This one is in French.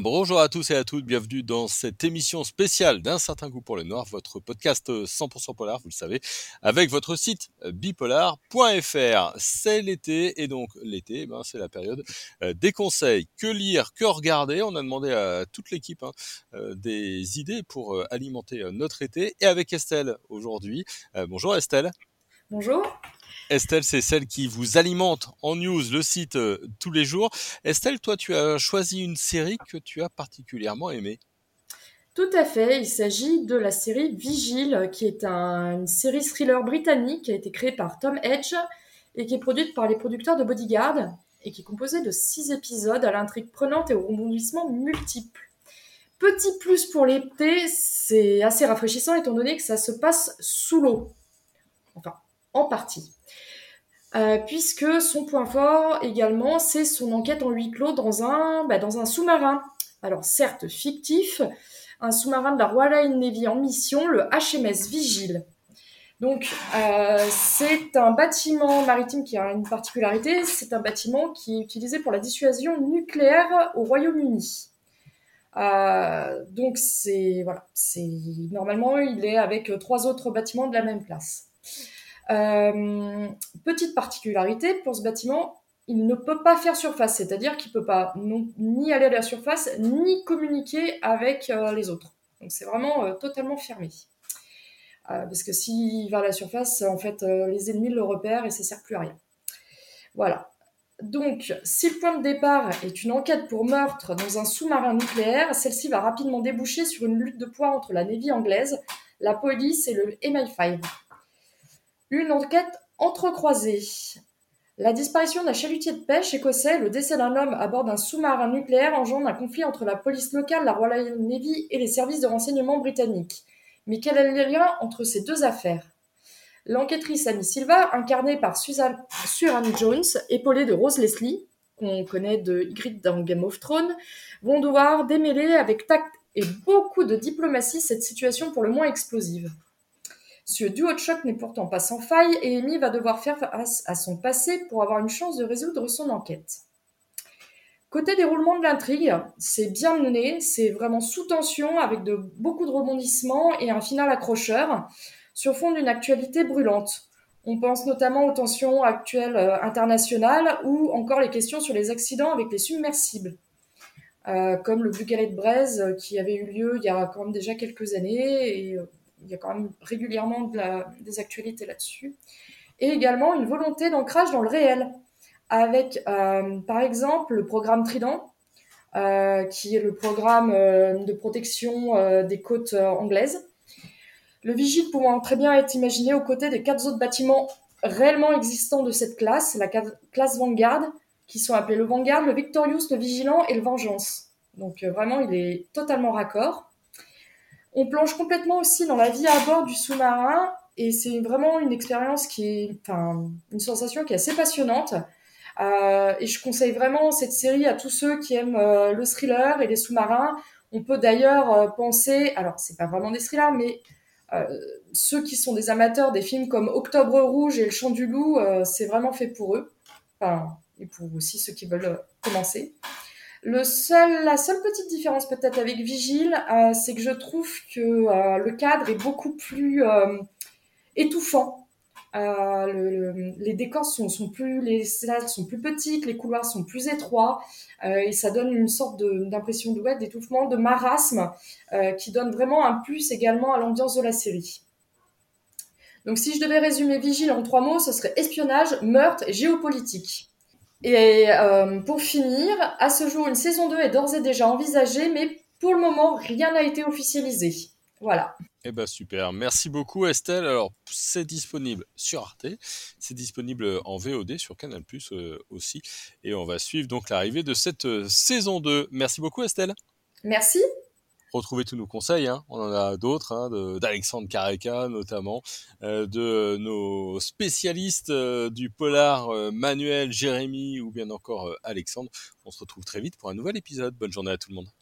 Bonjour à tous et à toutes, bienvenue dans cette émission spéciale d'un certain goût pour le noir, votre podcast 100% polar, vous le savez, avec votre site bipolar.fr. C'est l'été et donc l'été, eh ben, c'est la période euh, des conseils. Que lire, que regarder On a demandé à toute l'équipe hein, euh, des idées pour euh, alimenter notre été et avec Estelle aujourd'hui. bonjour Estelle. Bonjour. Estelle, c'est celle qui vous alimente en news le site euh, tous les jours. Estelle, toi, tu as choisi une série que tu as particulièrement aimée. Tout à fait, il s'agit de la série Vigile, qui est une série thriller britannique qui a été créée par Tom Edge et qui est produite par les producteurs de Bodyguard et qui est composée de six épisodes à l'intrigue prenante et aux rebondissements multiples. Petit plus pour l'été, c'est assez rafraîchissant étant donné que ça se passe sous l'eau. Enfin, partie. Euh, puisque son point fort également, c'est son enquête en huis clos dans un, bah, sous-marin. Alors certes fictif, un sous-marin de la Royal Navy en mission, le HMS Vigile. Donc euh, c'est un bâtiment maritime qui a une particularité, c'est un bâtiment qui est utilisé pour la dissuasion nucléaire au Royaume-Uni. Euh, donc c'est voilà, c'est normalement il est avec trois autres bâtiments de la même classe. Euh, petite particularité pour ce bâtiment, il ne peut pas faire surface, c'est-à-dire qu'il peut pas ni aller à la surface ni communiquer avec euh, les autres. Donc c'est vraiment euh, totalement fermé. parce que s'il va à la surface, en fait, les ennemis le repèrent et ça sert plus à rien. Voilà. Donc, si le point de départ est une enquête pour meurtre dans un sous-marin nucléaire, celle-ci va rapidement déboucher sur une lutte de poids entre la Navy anglaise, la police et le MI5. Une enquête entrecroisée. La disparition d'un chalutier de pêche écossais, le décès d'un homme à bord d'un sous-marin nucléaire engendre un conflit entre la police locale, la Royal Navy et les services de renseignement britanniques. Mais quel est le lien entre ces deux affaires L'enquêtrice Annie Silva, incarnée par Susan, Jones, épaulée de Rose Leslie, qu'on connaît de Ygritte dans Game of Thrones, vont devoir démêler avec tact et beaucoup de diplomatie cette situation pour le moins explosive. Ce duo de choc n'est pourtant pas sans faille et Amy va devoir faire face à son passé pour avoir une chance de résoudre son enquête. Côté déroulement de l'intrigue, c'est bien mené, c'est vraiment sous tension avec beaucoup de rebondissements et un final accrocheur sur fond d'une actualité brûlante. On pense notamment aux tensions actuelles euh, internationales ou encore les questions sur les accidents avec les submersibles, euh, comme le Blue de Braise euh, qui avait eu lieu il y a quand même déjà quelques années et il y a quand même régulièrement des actualités là-dessus. Et également une volonté d'ancrage dans le réel, avec euh, par exemple le programme Trident, euh, qui est le programme euh, de protection des côtes anglaises. Le vigile pouvant très bien être imaginé aux côtés des quatre autres bâtiments réellement existants de cette classe, la classe Vanguard, qui sont appelés le Vanguard, le Victorious, le Vigilant et le Vengeance. Donc vraiment, il est totalement raccord. On plonge complètement aussi dans la vie à bord du sous-marin et c'est vraiment une expérience qui est, une sensation qui est assez passionnante. Euh, et je conseille vraiment cette série à tous ceux qui aiment euh, le thriller et les sous-marins. On peut d'ailleurs euh, penser, alors c'est pas vraiment des thrillers, mais ceux qui sont des amateurs des films comme Octobre Rouge et Le Chant du Loup, c'est vraiment fait pour eux. Enfin, et pour aussi ceux qui veulent commencer. La seule petite différence peut-être avec Vigile, euh, c'est que je trouve que euh, le cadre est beaucoup plus euh, étouffant. les décors sont, plus, les salles sont plus petites, les couloirs sont plus étroits, et ça donne une sorte d'impression de, d'étouffement, de marasme, qui donne vraiment un plus également à l'ambiance de la série. Donc si je devais résumer Vigile en trois mots, ce serait espionnage, meurtre géopolitique. Et euh, pour finir, à ce jour, une saison 2 est d'ores et déjà envisagée, mais pour le moment, rien n'a été officialisé. Voilà. Eh ben super, merci beaucoup Estelle. Alors c'est disponible sur Arte, c'est disponible en VOD sur Canal Plus euh, aussi, et on va suivre donc l'arrivée de cette euh, saison 2. Merci beaucoup Estelle. Merci retrouver tous nos conseils. Hein. On en a d'autres, hein, d'Alexandre Caraca notamment, euh, de nos spécialistes euh, du polar, euh, Manuel, Jérémy ou bien encore Alexandre. On se retrouve très vite pour un nouvel épisode. Bonne journée à tout le monde.